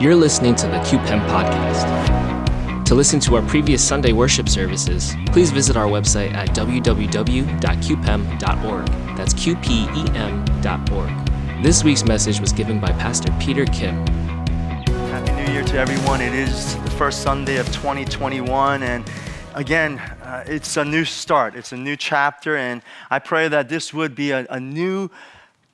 You're listening to the QPEM podcast. To listen to our previous Sunday worship services, please visit our website at www.qpem.org. That's qpem.org. This week's message was given by Pastor Peter Kim. Happy New Year to everyone. It is the first Sunday of 2021, and again, uh, it's a new start. It's a new chapter, and I pray that this would be a, a new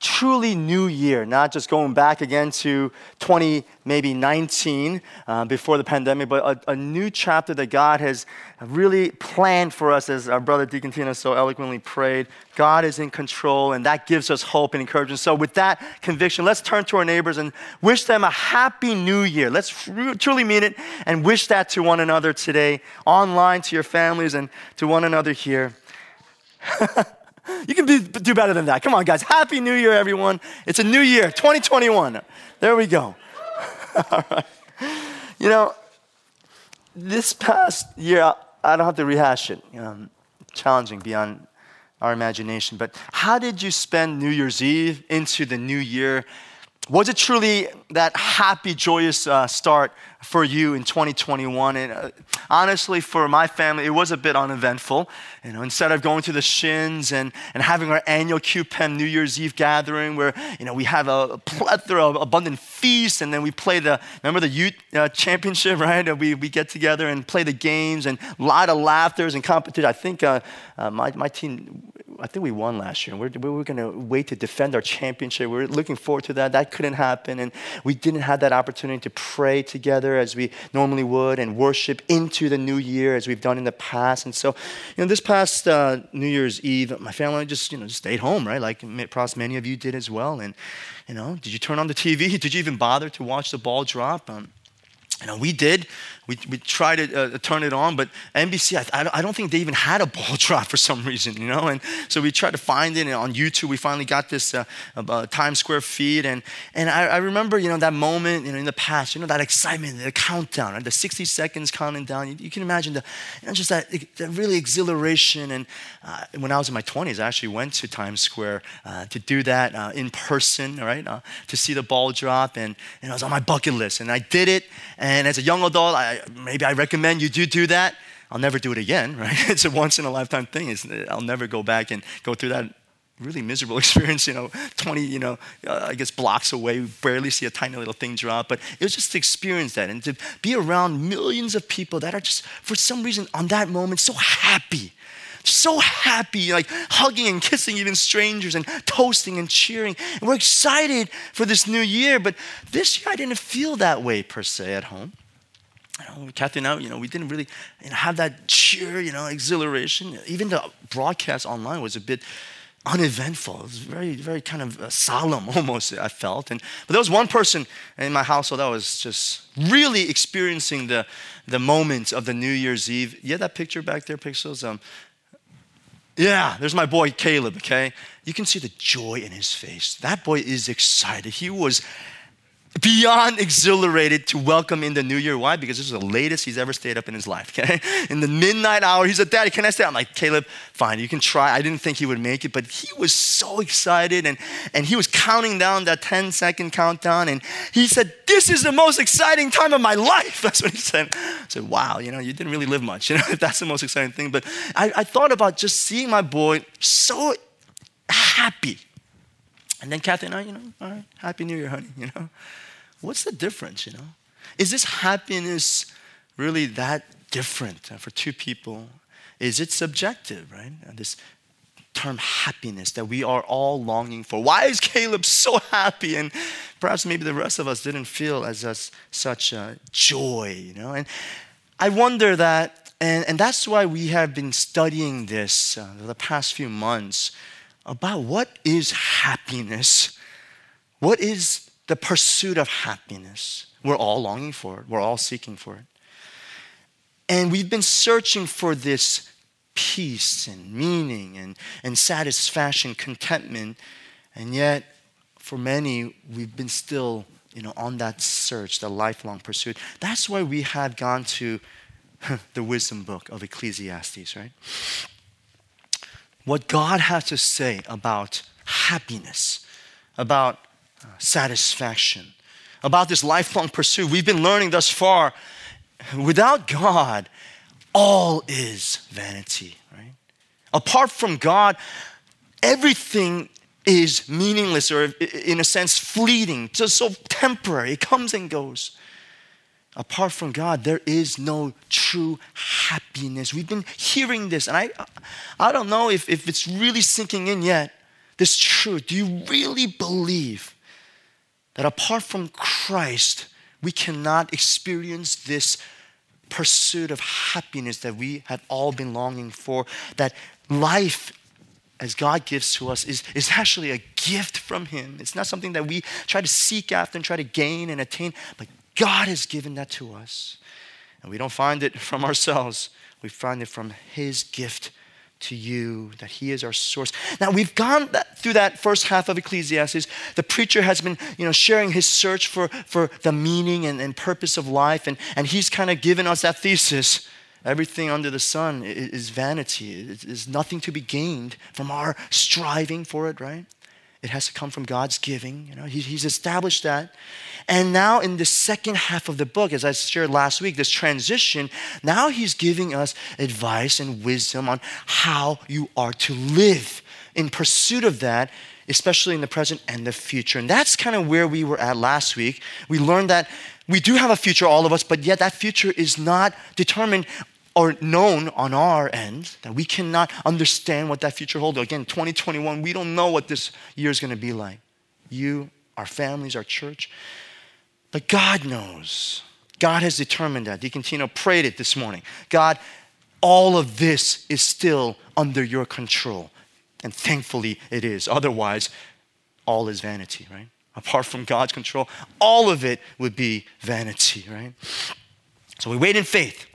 truly new year, not just going back again to 20, maybe 19 uh, before the pandemic, but a, a, new chapter that God has really planned for us, as our brother Deacon Tina so eloquently prayed. God is in control, and that gives us hope and encouragement. So, with that conviction, let's turn to our neighbors and wish them a happy new year. Let's truly mean it and wish that to one another today, online, to your families, and to one another here. You can be, do better than that. Come on, guys. Happy New Year, everyone. It's a new year, 2021. There we go. All right. You know, this past year, I don't have to rehash it. Um, challenging beyond our imagination. But how did you spend New Year's Eve into the new year? Was it truly that happy, joyous uh, start for you in 2021? And uh, honestly, for my family, it was a bit uneventful. You know, instead of going to the shins and, and having our annual QPEM New Year's Eve gathering, where you know we have a plethora of abundant feasts, and then we play the remember the youth uh, championship, right? And we we get together and play the games, and a lot of laughters and competition. I think uh, uh, my my team I think we won last year. We're, we were going to wait to defend our championship. We were looking forward to that. That couldn't happen. And we didn't have that opportunity to pray together as we normally would and worship into the new year as we've done in the past. And so, you know, this past uh, New Year's Eve, my family just, you know, just stayed home, right? Like perhaps many of you did as well. And, you know, did you turn on the TV? Did you even bother to watch the ball drop? Um, you know, we did. We, we tried to uh, turn it on, but NBC, I, I, don't think they even had a ball drop for some reason, you know? And so we tried to find it, and on YouTube, we finally got this uh, uh, Times Square feed. And, and I, I, remember, you know, that moment you know, in the past, you know, that excitement, the countdown, right? the 60 seconds counting down. You, you can imagine the, you know, just that, that really exhilaration. And uh, when I was in my 20s, I actually went to Times Square uh, to do that uh, in person, right? to see the ball drop. And, and it was on my bucket list. And I did it. And as a young adult, I, maybe I recommend you do do that. I'll never do it again, right? It's a once in a lifetime thing. It's, I'll never go back and go through that really miserable experience, you know, 20, you know, uh, I guess blocks away, we barely see a tiny little thing drop. But it was just to experience that and to be around millions of people that are just, for some reason, on that moment, so happy. So happy, like hugging and kissing even strangers and toasting and cheering. And we're excited for this new year. But this year, I didn't feel that way per se at home you know, Kathy and I, you know, we didn't really you know, have that cheer, you know, exhilaration. Even the broadcast online was a bit uneventful. It was very, very kind of uh, solemn almost, I felt. And, but there was one person in my household that was just really experiencing the, the moment of the New Year's Eve. Yeah, that picture back there, Pixels? Um, yeah, there's my boy Caleb, okay? You can see the joy in his face. That boy is excited. He was beyond exhilarated to welcome in the new year. Why? Because this is the latest he's ever stayed up in his life, okay? In the midnight hour, he's like, Daddy, can I stay? I'm like, Caleb, fine, you can try. I didn't think he would make it, but he was so excited and, and he was counting down that 10 second countdown and he said, This is the most exciting time of my life. That's what he said. I said, Wow, you know, you didn't really live much, you know, that's the most exciting thing. But I, I thought about just seeing my boy so happy. And then Kathy and I, you know, all right, Happy New Year, honey, you know. What's the difference, you know? Is this happiness really that different for two people? Is it subjective, right? This term happiness that we are all longing for. Why is Caleb so happy? And perhaps maybe the rest of us didn't feel as, as such joy, you know? And I wonder that, and, and that's why we have been studying this uh, the past few months about what is happiness? What is the pursuit of happiness. We're all longing for it, we're all seeking for it. And we've been searching for this peace and meaning and, and satisfaction, contentment, and yet for many, we've been still you know, on that search, the lifelong pursuit. That's why we have gone to the wisdom book of Ecclesiastes, right? What God has to say about happiness, about uh, satisfaction, about this lifelong pursuit. We've been learning thus far without God, all is vanity, right? Apart from God, everything is meaningless or, in a sense, fleeting, just so temporary. It comes and goes. Apart from God, there is no true happiness. We've been hearing this, and I, I don't know if, if it's really sinking in yet. This truth. Do you really believe that apart from Christ, we cannot experience this pursuit of happiness that we have all been longing for? That life as God gives to us is, is actually a gift from Him. It's not something that we try to seek after and try to gain and attain, but God has given that to us. And we don't find it from ourselves, we find it from His gift to you, that He is our source. Now, we've gone that, through that first half of Ecclesiastes. The preacher has been you know, sharing his search for, for the meaning and, and purpose of life, and, and he's kind of given us that thesis. Everything under the sun is vanity. There's nothing to be gained from our striving for it, right? It has to come from God's giving. You know, he's established that. And now in the second half of the book, as I shared last week, this transition, now he's giving us advice and wisdom on how you are to live in pursuit of that, especially in the present and the future. And that's kind of where we were at last week. We learned that we do have a future, all of us, but yet that future is not determined or known on our end, that we cannot understand what that future holds. Again, 2021, we don't know what this year is going to be like. You, our families, our church. But God knows. God has determined that. Deacon Tino prayed it this morning. God, all of this is still under your control. And thankfully it is. Otherwise, all is vanity, right? Apart from God's control, all of it would be vanity, right? So we wait in faith.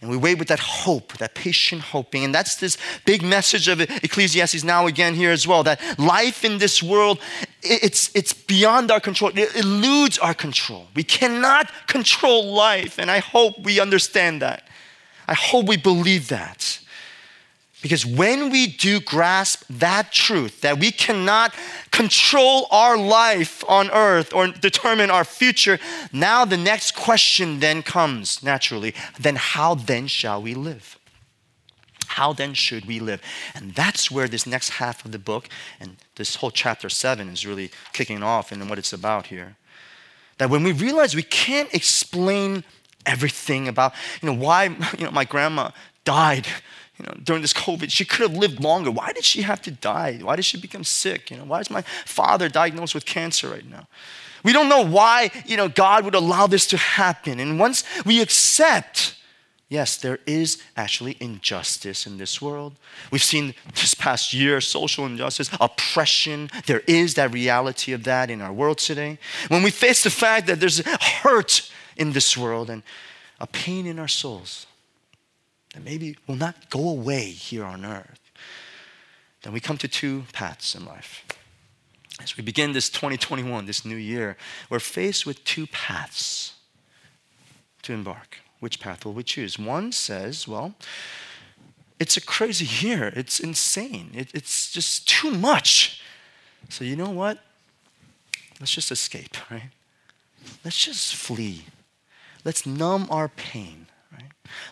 And we wait with that hope, that patient hoping. And that's this big message of Ecclesiastes now again here as well that life in this world, it's, it's beyond our control. It eludes our control. We cannot control life. And I hope we understand that. I hope we believe that. Because when we do grasp that truth, that we cannot control our life on earth or determine our future, now the next question then comes naturally then how then shall we live? How then should we live? And that's where this next half of the book and this whole chapter seven is really kicking off and what it's about here. That when we realize we can't explain everything about, you know, why, you know, my grandma died you know, during this COVID, she could have lived longer. Why did she have to die? Why did she become sick? You know, why is my father diagnosed with cancer right now? We don't know why, you know, God would allow this to happen. And once we accept, yes, there is actually injustice in this world. We've seen this past year social injustice, oppression. There is that reality of that in our world today. When we face the fact that there's hurt in this world and a pain in our souls, that maybe will not go away here on earth, then we come to two paths in life. As we begin this 2021, this new year, we're faced with two paths to embark. Which path will we choose? One says, well, it's a crazy year. It's insane. It, it's just too much. So, you know what? Let's just escape, right? Let's just flee. Let's numb our pain.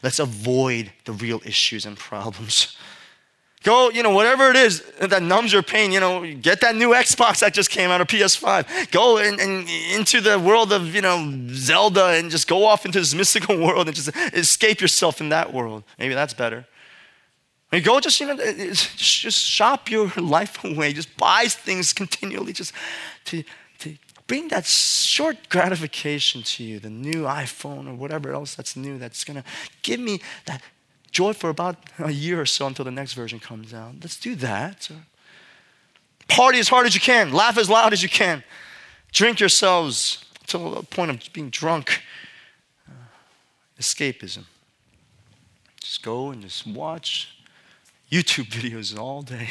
Let's avoid the real issues and problems. Go, you know, whatever it is that numbs your pain, you know, get that new Xbox that just came out or PS5. Go in, into the world of, you know, Zelda and just go off into this mystical world and just escape yourself in that world. Maybe that's better. You go just, you know, just shop your life away. Just buy things continually just to bring that short gratification to you, the new iPhone or whatever else that's new that's going to give me that joy for about a year or so until the next version comes out. Let's do that. Party as hard as you can, laugh as loud as you can, drink yourselves to the point of being drunk. Uh, escapism. Just go and just watch YouTube videos all day,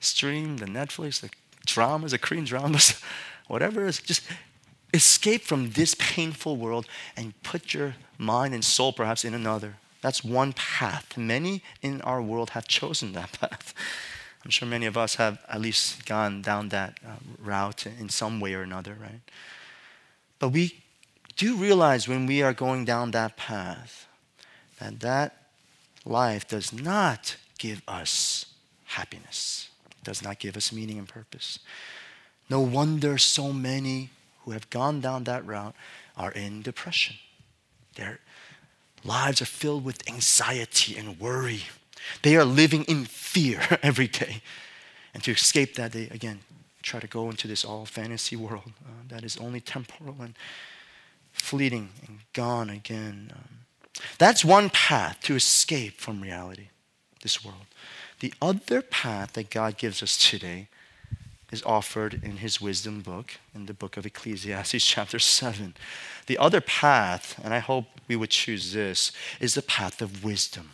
stream the Netflix, the dramas, the Korean dramas whatever it is, just escape from this painful world and put your mind and soul perhaps in another. That's one path. Many in our world have chosen that path. I'm sure many of us have at least gone down that uh, route in some way or another, right? But we do realize when we are going down that path that that life does not give us happiness, does not give us meaning and purpose. No wonder so many who have gone down that route are in depression. Their lives are filled with anxiety and worry. They are living in fear every day. And to escape that, they again try to go into this all fantasy world uh, that is only temporal and fleeting and gone again. Um, that's one path to escape from reality, this world. The other path that God gives us today is offered in his wisdom book, in the book of Ecclesiastes, chapter 7. The other path, and I hope we would choose this, is the path of wisdom.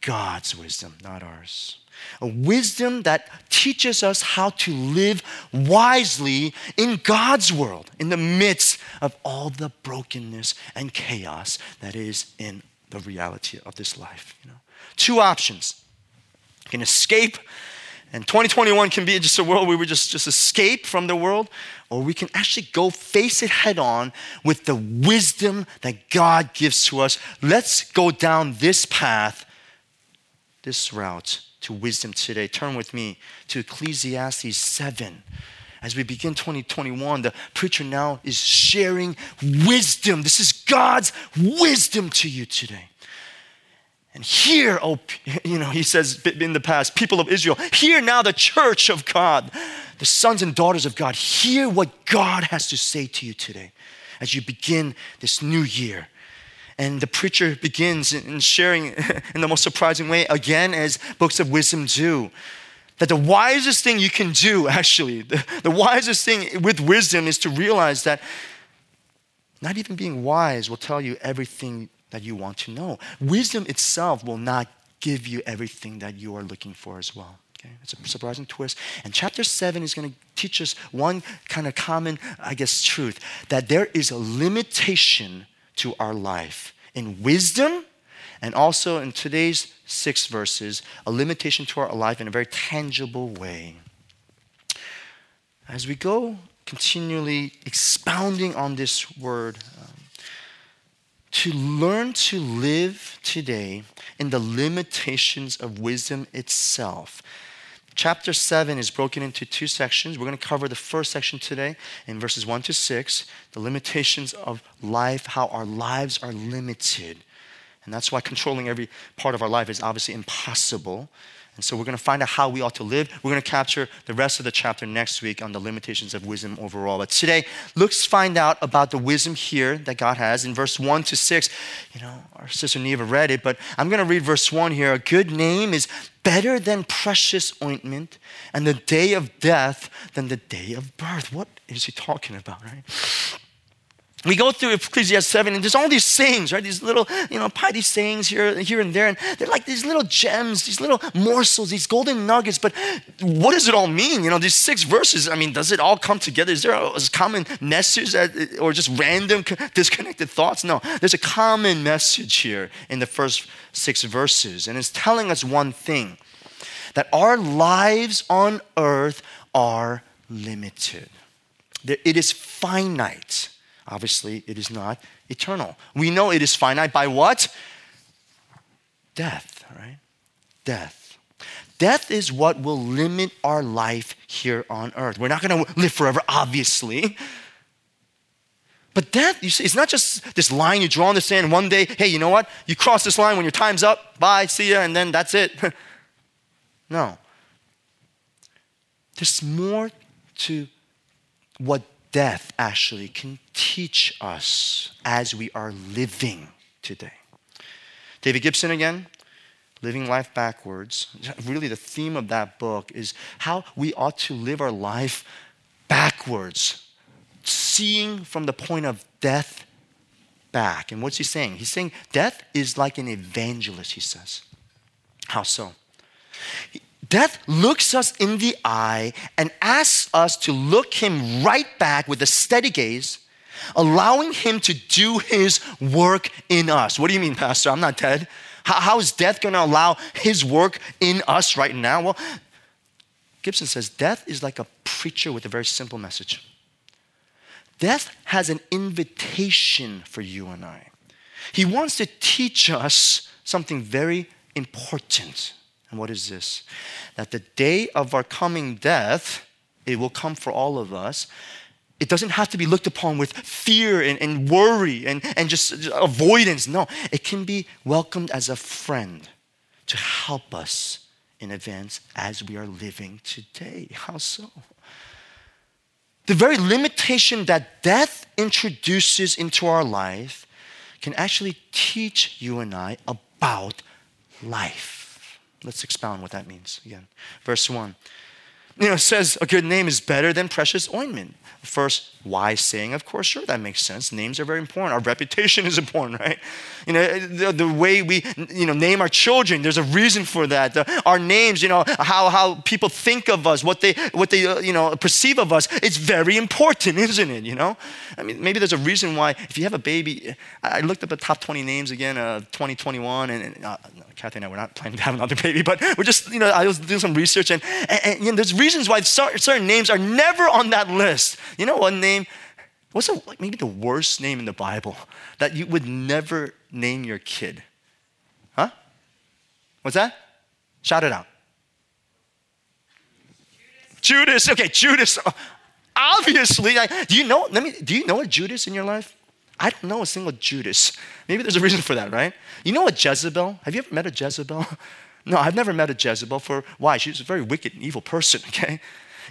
God's wisdom, not ours. A wisdom that teaches us how to live wisely in God's world, in the midst of all the brokenness and chaos that is in the reality of this life. You know? Two options. You can escape, and 2021 can be just a world where we just, just escape from the world, or we can actually go face it head on with the wisdom that God gives to us. Let's go down this path, this route to wisdom today. Turn with me to Ecclesiastes 7. As we begin 2021, the preacher now is sharing wisdom. This is God's wisdom to you today. And hear, oh, you know, he says in the past, people of Israel, hear now the church of God, the sons and daughters of God, hear what God has to say to you today as you begin this new year. And the preacher begins in sharing in the most surprising way, again, as books of wisdom do. That the wisest thing you can do, actually, the, the wisest thing with wisdom is to realize that not even being wise will tell you everything that you want to know. Wisdom itself will not give you everything that you are looking for as well. Okay? It's a surprising twist. And chapter 7 is going to teach us one kind of common, I guess, truth that there is a limitation to our life in wisdom and also in today's six verses, a limitation to our life in a very tangible way. As we go continually expounding on this word, to learn to live today in the limitations of wisdom itself Chapter 7 is broken into two sections. We're going to cover the first section today in verses 1 to 6, the limitations of life, how our lives are limited. And that's why controlling every part of our life is obviously impossible. And so we're going to find out how we ought to live. We're going to capture the rest of the chapter next week on the limitations of wisdom overall. But today, let's find out about the wisdom here that God has in verse 1 to 6. You know, our sister Neva read it, but I'm going to read verse 1 here. A good name is better than precious ointment, and the day of death than the day of birth. What is he talking about, right? We go through Ecclesiastes 7, and there's all these sayings, right? These little, you know, piety sayings here, here and there. And they're like these little gems, these little morsels, these golden nuggets. But what does it all mean? You know, these six verses, I mean, does it all come together? Is there a, common message that, or just random disconnected thoughts? No, there's a common message here in the first six verses. And it's telling us one thing that our lives on earth are limited, it is finite. Obviously, it is not eternal. We know it is finite by what? Death, right? Death. Death is what will limit our life here on earth. We're not going to live forever, obviously. But death, you see, it's not just this line you draw in the sand. One day, hey, you know what? You cross this line when your time's up. Bye, see ya, and then that's it. no. There's more to what death actually can teach us as we are living today. David Gibson again, Living Life Backwards. Really, the theme of that book is how we ought to live our life backwards, seeing from the point of death back. And what's he saying? He's saying death is like an evangelist, he says. How so? Death looks us in the eye and asks us to look him right back with a steady gaze, allowing him to do his work in us. What do you mean, Pastor? I'm not dead. how, how is death going to allow his work in us right now? Well, Gibson says death is like a preacher with a very simple message. death has an invitation for you and I. He wants to teach us something very important. And what is this? That the day of our coming death, it will come for all of us. It doesn't have to be looked upon with fear and, and worry and, and just avoidance. No, it can be welcomed as a friend to help us in advance as we are living today. How so? The very limitation that death introduces into our life can actually teach you and I about life. Let's expound what that means again. Verse 1. You know, says a good name is better than precious ointment. First wise saying. Of course, sure, that makes sense. Names are very important. Our reputation is important, right? You know, the, the way we, you know, name our children, there's a reason for that. The, our names, you know, how, how people think of us, what they, what they, uh, you know, perceive of us, it's very important, isn't it, you know? I mean, maybe there's a reason why, if you have a baby, I looked up the top 20 names again, uh, 2021, and, and uh, Kathy and I, we're not planning to have another baby, but we're just, you know, I was doing some research, and, and, and you know, there's reasons why certain names are never on that list. You know one name? What's the, maybe the worst name in the Bible that you would never name your kid? Huh? What's that? Shout it out. Judas. Judas. Okay, Judas. Obviously, I, do you know? Let me. Do you know a Judas in your life? I don't know a single Judas. Maybe there's a reason for that, right? You know a Jezebel? Have you ever met a Jezebel? No, I've never met a Jezebel. For why? She's a very wicked and evil person. Okay,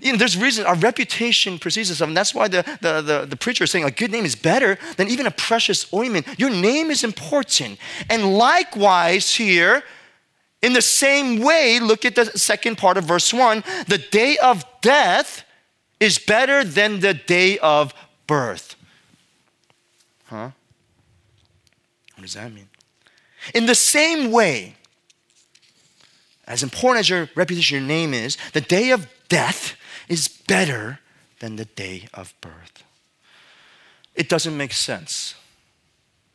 you know, there's reason our reputation precedes us, and that's why the, the, the, the preacher is saying a good name is better than even a precious ointment. Your name is important. And likewise, here, in the same way, look at the second part of verse 1 the day of death is better than the day of birth. Huh? What does that mean? In the same way, as important as your reputation, your name is, the day of death is better than the day of birth. It doesn't make sense.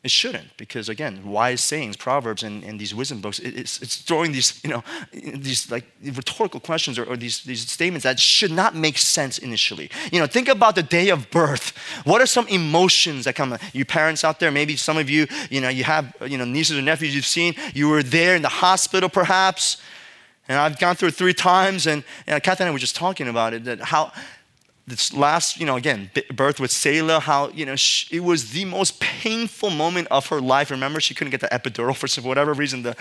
It shouldn't, because again, wise sayings, proverbs, and, and these wisdom books, it, it's, it's throwing these, you know, these like rhetorical questions or, or these, these statements that should not make sense initially. You know, think about the day of birth. What are some emotions that come? You parents out there, maybe some of you, you know, you have, you know, nieces or nephews you've seen. You were there in the hospital, perhaps, and I've gone through it three times, and, and Kathy and I were just talking about it, that how this last, you know, again, birth with Selah, how, you know, she, it was the most painful moment of her life. Remember, she couldn't get the epidural for whatever reason. The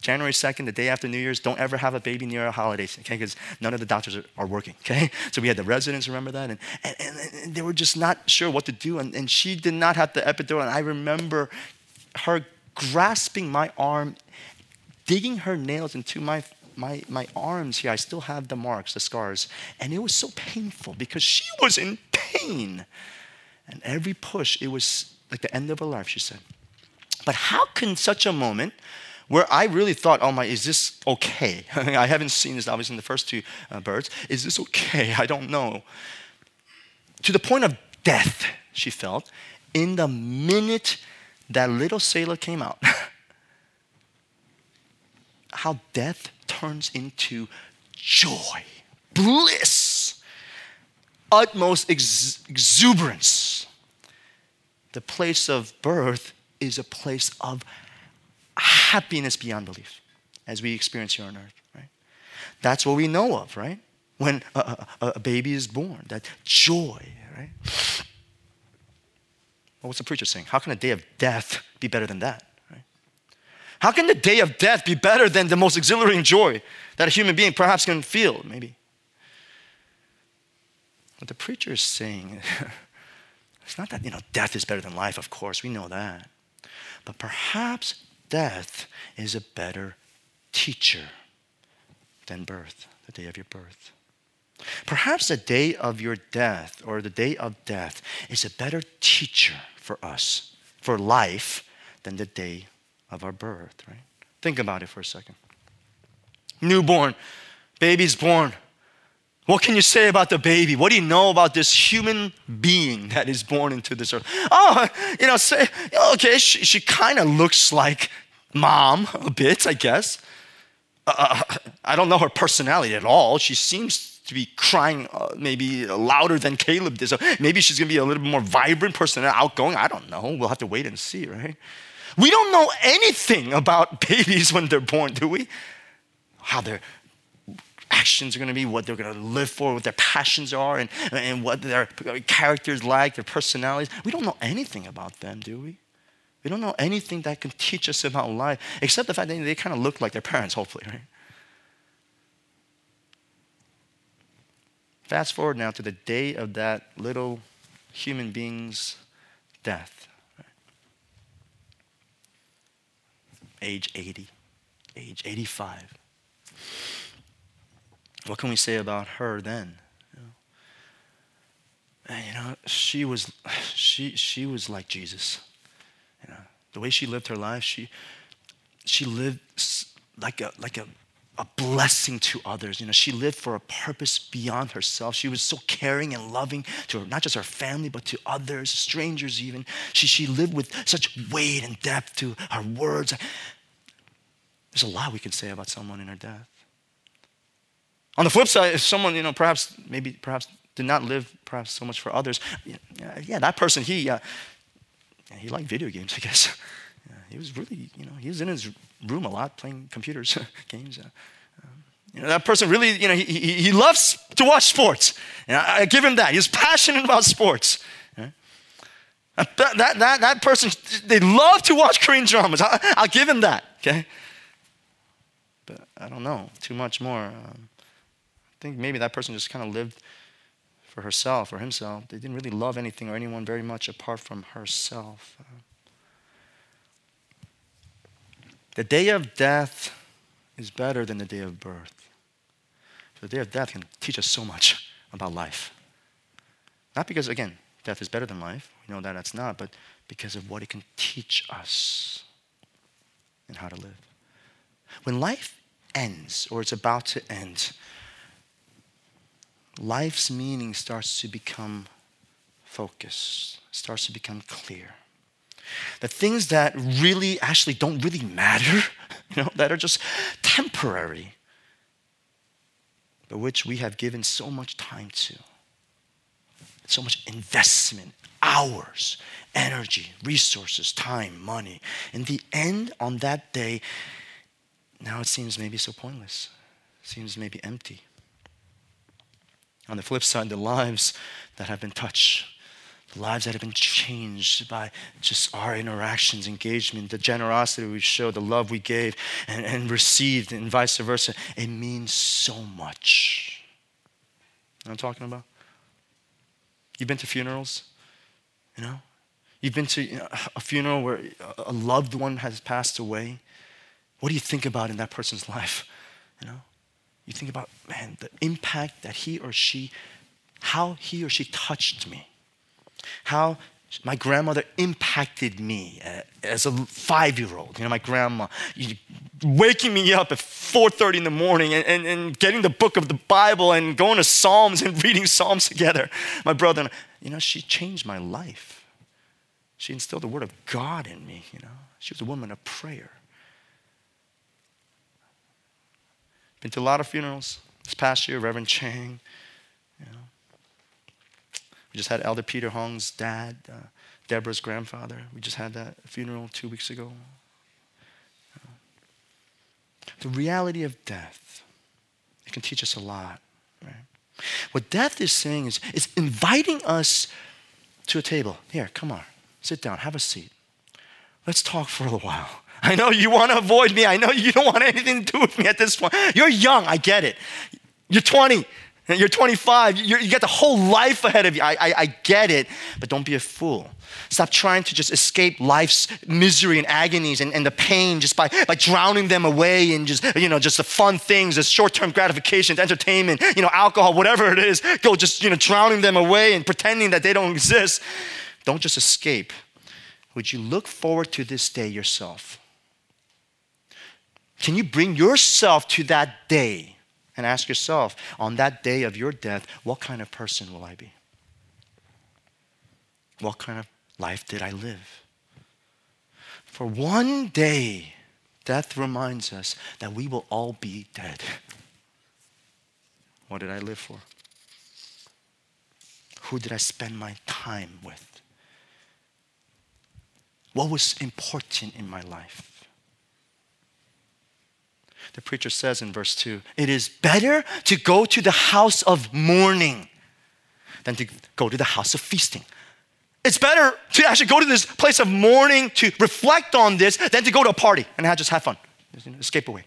January 2nd, the day after New Year's, don't ever have a baby near a holiday, okay? Because none of the doctors are, are, working, okay? So we had the residents, remember that? And, and, and they were just not sure what to do. And, and she did not have the epidural. And I remember her grasping my arm, digging her nails into my my, my arms here, I still have the marks, the scars. And it was so painful because she was in pain. And every push, it was like the end of her life, she said. But how can such a moment, where I really thought, oh my, is this okay? I haven't seen this obviously in the first two uh, birds. Is this okay? I don't know. To the point of death, she felt, in the minute that little Selah came out. how death turns into joy, bliss, utmost ex- exuberance. The place of birth is a place of happiness beyond belief, as we experience here on earth, right? That's what we know of, right? When a, a, a baby is born, that joy, right? Well, what's the preacher saying? How can a day of death be better than that? How can the day of death be better than the most exhilarating joy that a human being perhaps can feel, maybe? What the preacher is saying, it's not that, you know, death is better than life, of course, we know that. But perhaps death is a better teacher than birth, the day of your birth. Perhaps the day of your death or the day of death is a better teacher for us, for life, than the day of our birth, right? Think about it for a second. Newborn, baby's born. What can you say about the baby? What do you know about this human being that is born into this earth? Oh, you know, say, okay, she, she kind of looks like mom a bit, I guess. Uh, uh, I don't know her personality at all. She seems to be crying uh, maybe louder than Caleb did. So maybe she's going to be a little bit more vibrant person, outgoing. I don't know. We'll have to wait and see, right? We don't know anything about babies when they're born, do we? How their actions are going to be, what they're going to live for, what their passions are, and, and what their characters like, their personalities. We don't know anything about them, do we? We don't know anything that can teach us about life, except the fact that they kind of look like their parents, hopefully, right? Fast forward now to the day of that little human being's death. Age 80, age 85. What can we say about her then? And, you know she was, she, she was like Jesus. You know, the way she lived her life, she, she lived like a, like a, a blessing to others. You know, she lived for a purpose beyond herself. She was so caring and loving to her, not just her family, but to others, strangers even. She, she lived with such weight and depth to her words. There's a lot we can say about someone in her death. On the flip side, if someone, you know, perhaps, maybe, perhaps did not live perhaps so much for others, yeah, that person, he, uh, he liked video games, I guess. He was really, you know, he was in his room a lot playing computers games. Uh, um, you know, that person really, you know, he, he, he loves to watch sports. And I, I, give him that. He's passionate about sports. That, that, that, that person, they love to watch Korean dramas. I, will give him that, okay? But I don't know, too much more. Um, I think maybe that person just kind of lived for herself or himself. They didn't really love anything or anyone very much apart from herself. Uh, the day of death is better than the day of birth. The day of death can teach us so much about life. Not because, again, death is better than life. We know that that's not, but because of what it can teach us and how to live. When life ends or it's about to end, life's meaning starts to become focused, starts to become clear. The things that really actually don't really matter, you know, that are just temporary, but which we have given so much time to, so much investment, hours, energy, resources, time, money. In the end, on that day, now it seems maybe so pointless, seems maybe empty. On the flip side, the lives that have been touched lives that have been changed by just our interactions, engagement, the generosity we showed, the love we gave and, and received, and vice versa. It means so much. You know I'm talking about? You've been to funerals, you know? You've been to you know, a funeral where a loved one has passed away. What do you think about in that person's life? You know? You think about, man, the impact that he or she, how he or she touched me how my grandmother impacted me uh, as a five-year-old. You know, my grandma waking me up at 4.30 in the morning and, and, and, getting the book of the Bible and going to Psalms and reading Psalms together. My brother, and I, you know, she changed my life. She instilled the word of God in me, you know. She was a woman of prayer. Been to a lot of funerals. This past year, Reverend Chang, we just had Elder Peter Hong's dad, uh, Deborah's grandfather. We just had that funeral two weeks ago. The reality of death, it can teach us a lot, right? What death is saying is it's inviting us to a table. Here, come on, sit down, have a seat. Let's talk for a little while. I know you want to avoid me. I know you don't want anything to do with me at this point. You're young, I get it. You're 20. You're 25, you're, you got the whole life ahead of you. I, I, I get it, but don't be a fool. Stop trying to just escape life's misery and agonies and, and the pain just by, by drowning them away in just, you know, just the fun things, the short-term gratifications, entertainment, you know, alcohol, whatever it is. Go just, you know, drowning them away and pretending that they don't exist. Don't just escape. Would you look forward to this day yourself? Can you bring yourself to that day? And ask yourself on that day of your death, what kind of person will I be? What kind of life did I live? For one day, death reminds us that we will all be dead. What did I live for? Who did I spend my time with? What was important in my life? The preacher says in verse 2 It is better to go to the house of mourning than to go to the house of feasting. It's better to actually go to this place of mourning to reflect on this than to go to a party and just have fun, escape away.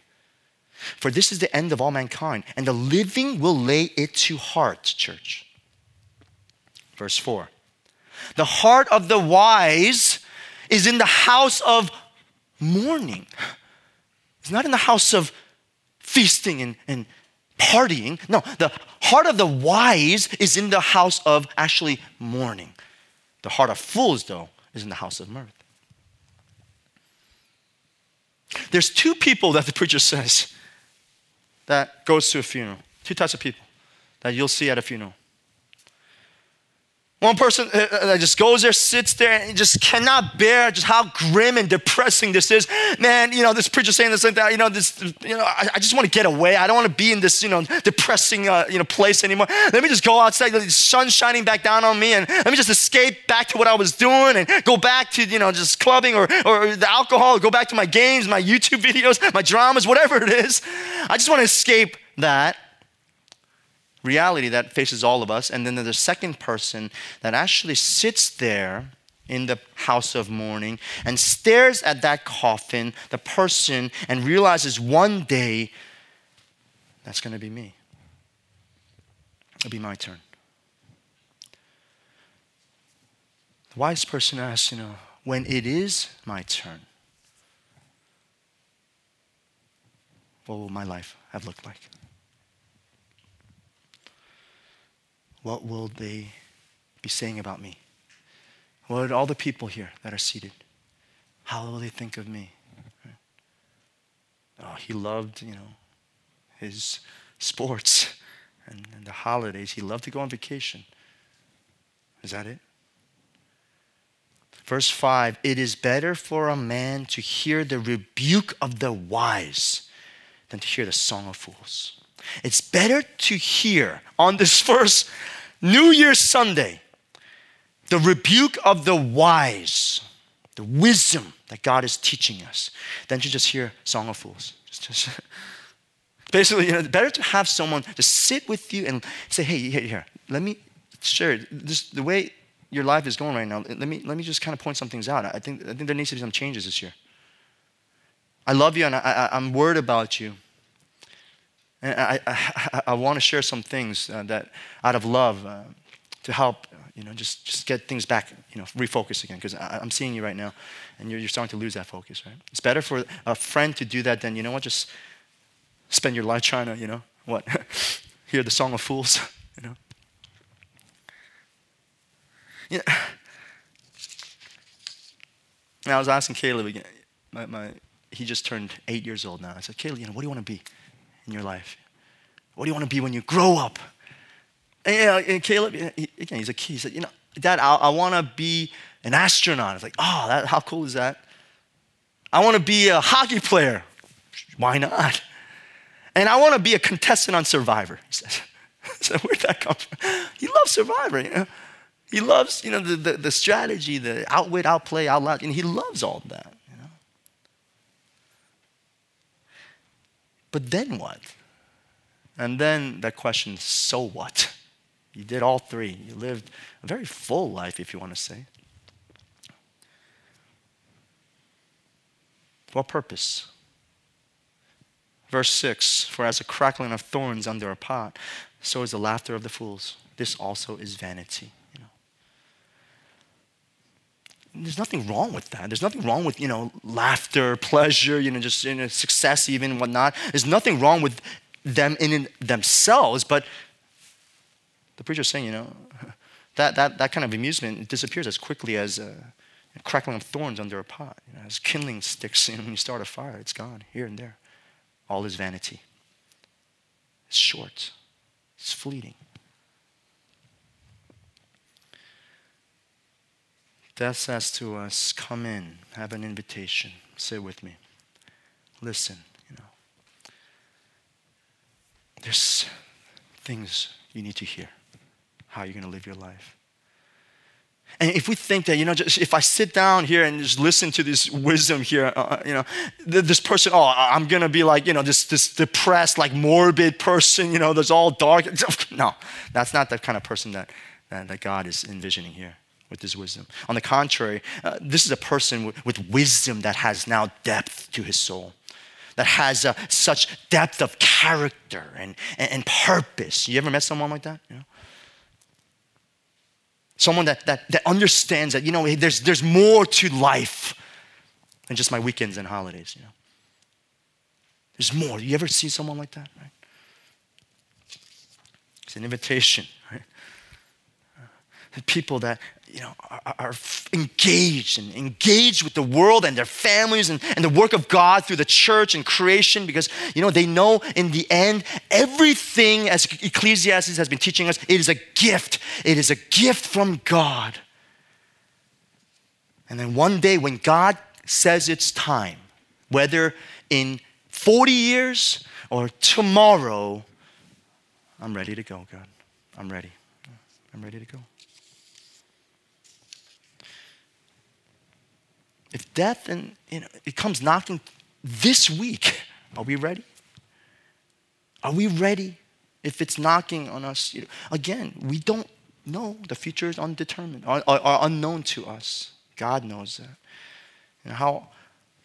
For this is the end of all mankind, and the living will lay it to heart, church. Verse 4 The heart of the wise is in the house of mourning. It's not in the house of feasting and, and partying. No, the heart of the wise is in the house of actually mourning. The heart of fools, though, is in the house of mirth. There's two people that the preacher says that goes to a funeral. Two types of people that you'll see at a funeral. One person uh, uh, that just goes there, sits there, and just cannot bear just how grim and depressing this is. Man, you know, this preacher saying this like that, you know, this, you know, I, I just want to get away. I don't want to be in this, you know, depressing, uh, you know, place anymore. Let me just go outside, the sun shining back down on me, and let me just escape back to what I was doing and go back to, you know, just clubbing or, or the alcohol, or go back to my games, my YouTube videos, my dramas, whatever it is. I just want to escape that reality that faces all of us. And then there's a second person that actually sits there in the house of mourning and stares at that coffin, the person, and realizes one day that's going to be me. It'll be my turn. The wise person asks, you know, when it is my turn, what will my life have looked like? What will they be saying about me? What all the people here that are seated, how will they think of me? Oh, he loved, you know, his sports and, and the holidays. He loved to go on vacation. Is that it? Verse 5 It is better for a man to hear the rebuke of the wise than to hear the song of fools. It's better to hear on this first New Year's Sunday, the rebuke of the wise, the wisdom that God is teaching us, than to just hear Song of Fools. Just, just basically, you know, it's better to have someone just sit with you and say, hey, here, here let me share this, the way your life is going right now. Let me, let me just kind of point some things out. I think, I think there needs to be some changes this year. I love you and I, I, I'm worried about you. And I, I, I want to share some things uh, that out of love uh, to help, you know, just, just get things back, you know, refocus again. Because I'm seeing you right now, and you're, you're starting to lose that focus, right? It's better for a friend to do that than, you know what, just spend your life trying to, you know, what, hear the song of fools, you know. Yeah. And I was asking Caleb again, my, my, he just turned eight years old now. I said, Caleb, you know, what do you want to be? In your life? What do you want to be when you grow up? And, and Caleb, he, again, he's a kid. He said, You know, Dad, I, I want to be an astronaut. It's like, Oh, that, how cool is that? I want to be a hockey player. Why not? And I want to be a contestant on Survivor. He said, so where'd that come from? He loves Survivor, you know. He loves, you know, the, the, the strategy, the outwit, outplay, outlast, and he loves all that. But then what? And then that question, so what? You did all three. You lived a very full life, if you want to say. What purpose? Verse 6 For as a crackling of thorns under a pot, so is the laughter of the fools. This also is vanity there's nothing wrong with that. There's nothing wrong with, you know, laughter, pleasure, you know, just you know, success even whatnot. There's nothing wrong with them in themselves, but the preacher's saying, you know, that, that, that kind of amusement disappears as quickly as a crackling of thorns under a pot. You know, as kindling sticks you when you start a fire, it's gone here and there. All is vanity. It's short. It's fleeting. Death says to us, Come in, have an invitation, sit with me, listen. You know, there's things you need to hear how you're going to live your life. And if we think that, you know, just if I sit down here and just listen to this wisdom here, uh, uh you know, this person, oh, I'm gonna be like, you know, this this depressed, like morbid person, you know, that's all dark. No, that's not the kind of person that, that, that God is envisioning here with his wisdom. On the contrary, uh, this is a person with, with, wisdom that has now depth to his soul, that has uh, such depth of character and, and, and, purpose. You ever met someone like that? You know? Someone that, that, that understands that, you know, there's, there's more to life than just my weekends and holidays, you know. There's more. You ever see someone like that, right? It's an invitation, right? People that you know, are, are, engaged and engaged with the world and their families and, and the work of God through the church and creation because, you know, they know in the end, everything, as Ecclesiastes has been teaching us, it is a gift. It is a gift from God. And then one day when God says it's time, whether in 40 years or tomorrow, I'm ready to go, God. I'm ready. I'm ready to go. If death and you know it comes knocking this week, are we ready? Are we ready if it's knocking on us? You know, again, we don't know. The future is undetermined, or, unknown to us. God knows that. And how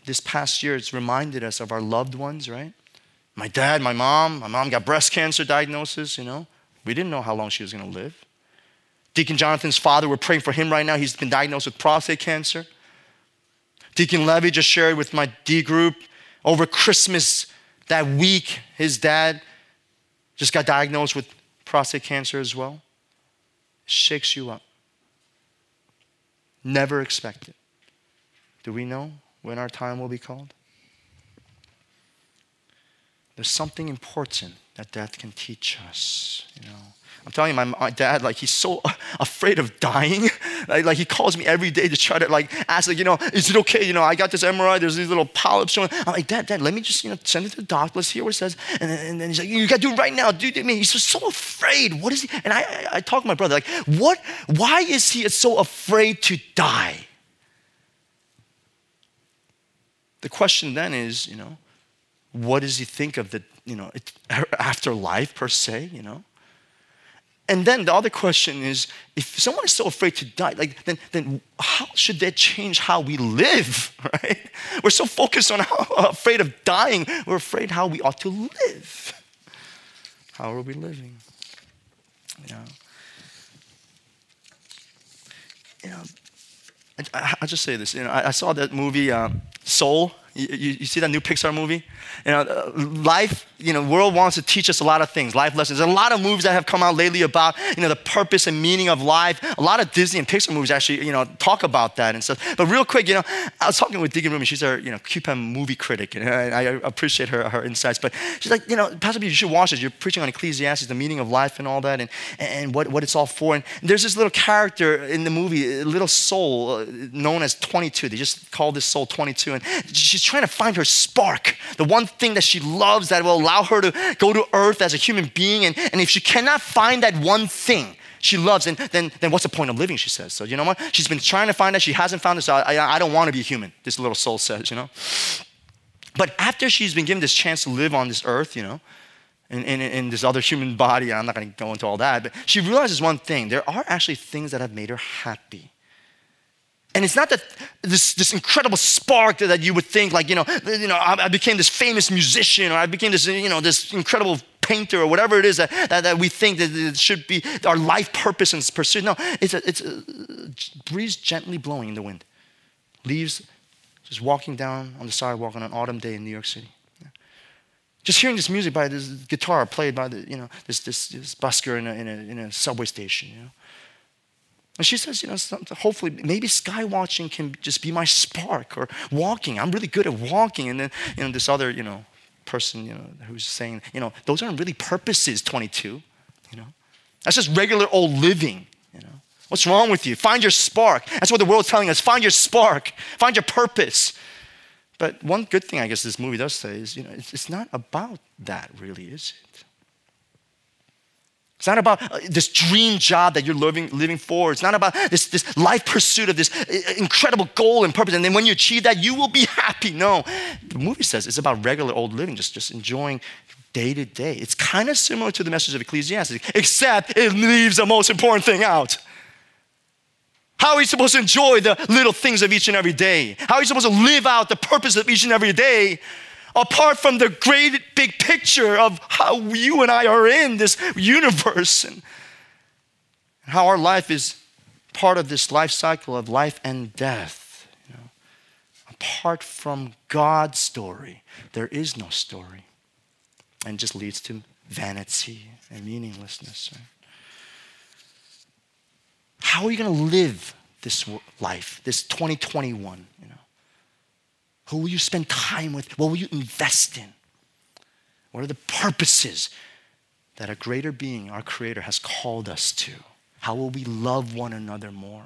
this past year it's reminded us of our loved ones, right? My dad, my mom, my mom got breast cancer diagnosis, you know. We didn't know how long she was going to live. Deacon Jonathan's father, we're praying for him right now. He's been diagnosed with prostate cancer. Deacon Levy just shared with my D group over Christmas that week, his dad just got diagnosed with prostate cancer as well. Shakes you up. Never expected. Do we know when our time will be called? There's something important that death can teach us, you know. I'm telling you, my, my dad, like, he's so afraid of dying. Like, like, he calls me every day to try to, like, ask, like, you know, is it okay? You know, I got this MRI, there's these little polyps showing. I'm like, Dad, Dad, let me just, you know, send it to the doctor. Let's hear what it says. And then, and then he's like, you got to do it right now. Dude, I mean, he's just so afraid. What is he? And I, I, I talk to my brother, like, what, why is he so afraid to die? The question then is, you know, what does he think of the, you know, afterlife per se, you know? And then the other question is if someone is so afraid to die, like then, then how should that change how we live, right? We're so focused on how afraid of dying, we're afraid how we ought to live. How are we living? You know, you know I, I just say this. You know, I, I saw that movie um, Soul you, you, see that new Pixar movie? You know, uh, life, you know, world wants to teach us a lot of things, life lessons. There's a lot of movies that have come out lately about, you know, the purpose and meaning of life. A lot of Disney and Pixar movies actually, you know, talk about that and stuff. But real quick, you know, I was talking with Deacon Rumi. She's our, you know, QPEM movie critic, and I, I, appreciate her, her insights. But she's like, you know, Pastor P, you should watch this. You're preaching on Ecclesiastes, the meaning of life and all that, and, and what, what it's all for. And there's this little character in the movie, a little soul uh, known as 22. They just call this soul 22. And she's trying to find her spark, the one thing that she loves that will allow her to go to earth as a human being. And, and if she cannot find that one thing, she loves, and then, then what's the point of living, she says. So, you know what? She's been trying to find it. She hasn't found it. So, I, I, I don't want to be human, this little soul says, you know? But after she's been given this chance to live on this earth, you know, in, in, in this other human body, and I'm not going to go into all that, but she realizes one thing there are actually things that have made her happy. And it's not that this, this incredible spark that, you would think, like, you know, you know, I, I, became this famous musician or I became this, you know, this incredible painter or whatever it is that, that, that we think that it should be our life purpose and pursuit. No, it's a, it's a uh, breeze gently blowing in the wind. Leaves just walking down on the sidewalk on an autumn day in New York City. Just hearing this music by this guitar played by the, you know, this, this, this busker in a, in, a, in a subway station, you know. And she says, you know, hopefully, maybe sky watching can just be my spark or walking. I'm really good at walking. And then, you know, this other, you know, person, you know, who's saying, you know, those aren't really purposes, 22, you know. That's just regular old living, you know. What's wrong with you? Find your spark. That's what the world's telling us. Find your spark. Find your purpose. But one good thing I guess this movie does say is, you know, it's, it's not about that really, is it? It's not about uh, this dream job that you're living, living for. It's not about this, this life pursuit of this uh, incredible goal and purpose. And then when you achieve that, you will be happy. No, the movie says it's about regular old living, just, just enjoying day to day. It's kind of similar to the message of Ecclesiastes, except it leaves the most important thing out. How are you supposed to enjoy the little things of each and every day? How are you supposed to live out the purpose of each and every day apart from the great big picture of how you and I are in this universe and how our life is part of this life cycle of life and death. You know, apart from God's story, there is no story, and just leads to vanity and meaninglessness. Right? How are you going to live this life, this 2021? You know? Who will you spend time with? What will you invest in? What are the purposes that a greater being, our Creator, has called us to? How will we love one another more?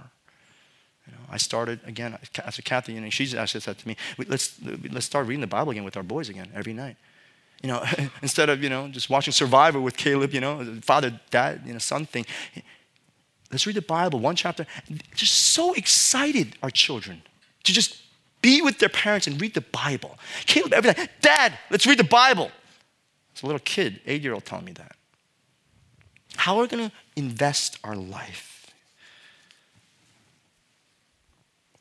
You know, I started again after Kathy, know, she's actually said to me, let's, let's start reading the Bible again with our boys again every night. You know, instead of, you know, just watching Survivor with Caleb, you know, father, dad, you know, son thing. Let's read the Bible, one chapter. Just so excited, our children, to just be with their parents and read the Bible. Caleb, every day, Dad, let's read the Bible. It's a little kid, eight year old, telling me that. How are we going to invest our life?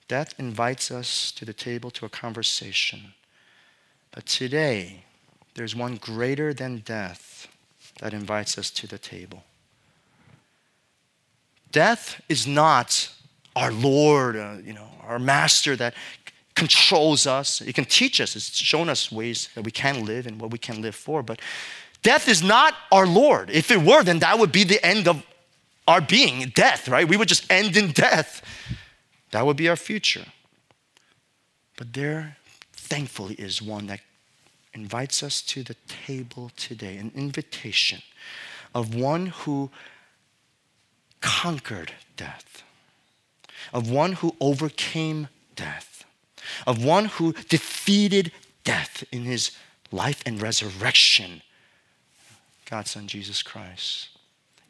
Death invites us to the table to a conversation. But today, there's one greater than death that invites us to the table. Death is not our Lord, uh, you know, our master that controls us. It can teach us. It's shown us ways that we can live and what we can live for. But death is not our Lord. If it were, then that would be the end of our being, death, right? We would just end in death. That would be our future. But there, thankfully, is one that invites us to the table today an invitation of one who conquered death, of one who overcame death of one who defeated death in his life and resurrection. God's Son, Jesus Christ,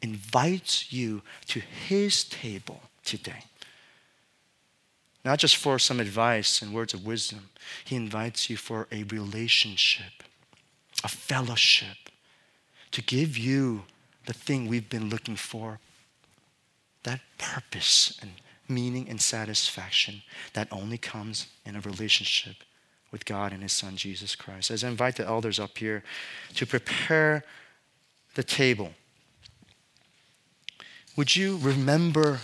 invites you to his table today. Not just for some advice and words of wisdom, he invites you for a relationship, a fellowship, to give you the thing we've been looking for that purpose and meaning and satisfaction that only comes in a relationship with God and His Son, Jesus Christ. As I invite the elders up here to prepare the table, would you remember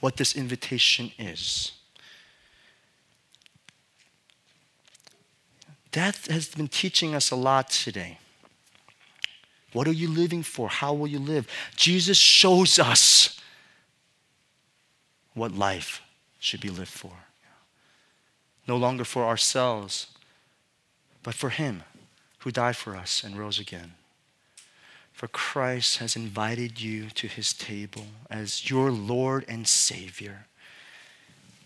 what this invitation is? Death has been teaching us a lot today. What are you living for? How will you live? Jesus shows us what life should be lived for. No longer for ourselves, but for Him who died for us and rose again. For Christ has invited you to His table as your Lord and Savior.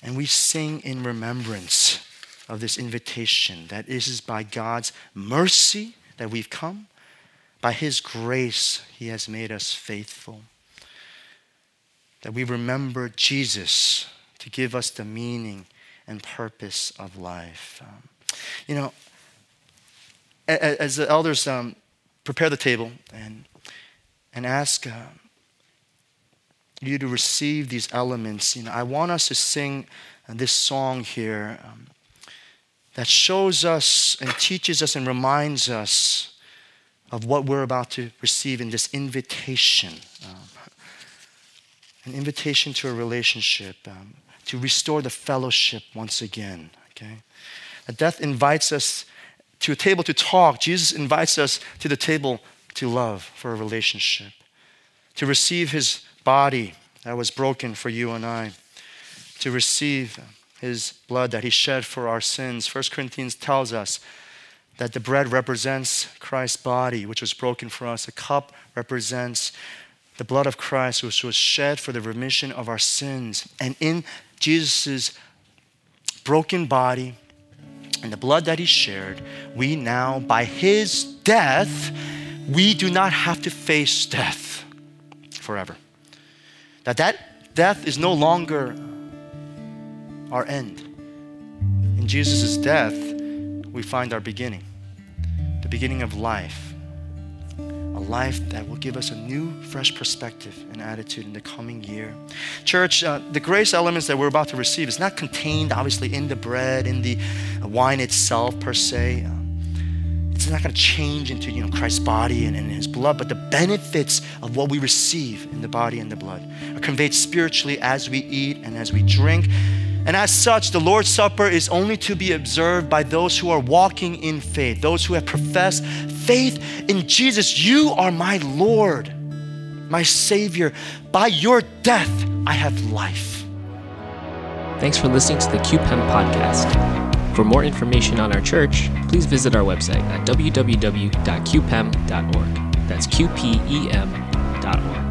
And we sing in remembrance of this invitation that it is by God's mercy that we've come. By His grace, He has made us faithful that we remember Jesus to give us the meaning and purpose of life. Um, you know, as the elders um, prepare the table and, and ask uh, you to receive these elements, you know, I want us to sing this song here um, that shows us and teaches us and reminds us of what we're about to receive in this invitation. Um, an invitation to a relationship, um, to restore the fellowship once again. Okay? That death invites us to a table to talk. Jesus invites us to the table to love for a relationship, to receive his body that was broken for you and I, to receive his blood that he shed for our sins. 1 Corinthians tells us that the bread represents Christ's body, which was broken for us. The cup represents the blood of Christ, which was shed for the remission of our sins. And in Jesus' broken body and the blood that he shared, we now, by his death, we do not have to face death forever. That that death is no longer our end. In Jesus' death, we find our beginning, the beginning of life. A life that will give us a new, fresh perspective and attitude in the coming year. Church, uh, the grace elements that we're about to receive is not contained, obviously, in the bread, in the wine itself, per se. Uh, it's not going to change into you know Christ's body and, and, his blood, but the benefits of what we receive in the body and the blood are conveyed spiritually as we eat and as we drink. And as such, the Lord's Supper is only to be observed by those who are walking in faith, those who have professed faith in Jesus. You are my Lord, my Savior. By your death, I have life. Thanks for listening to the QPEM podcast. For more information on our church, please visit our website at www.qpem.org. That's Q P E M.org.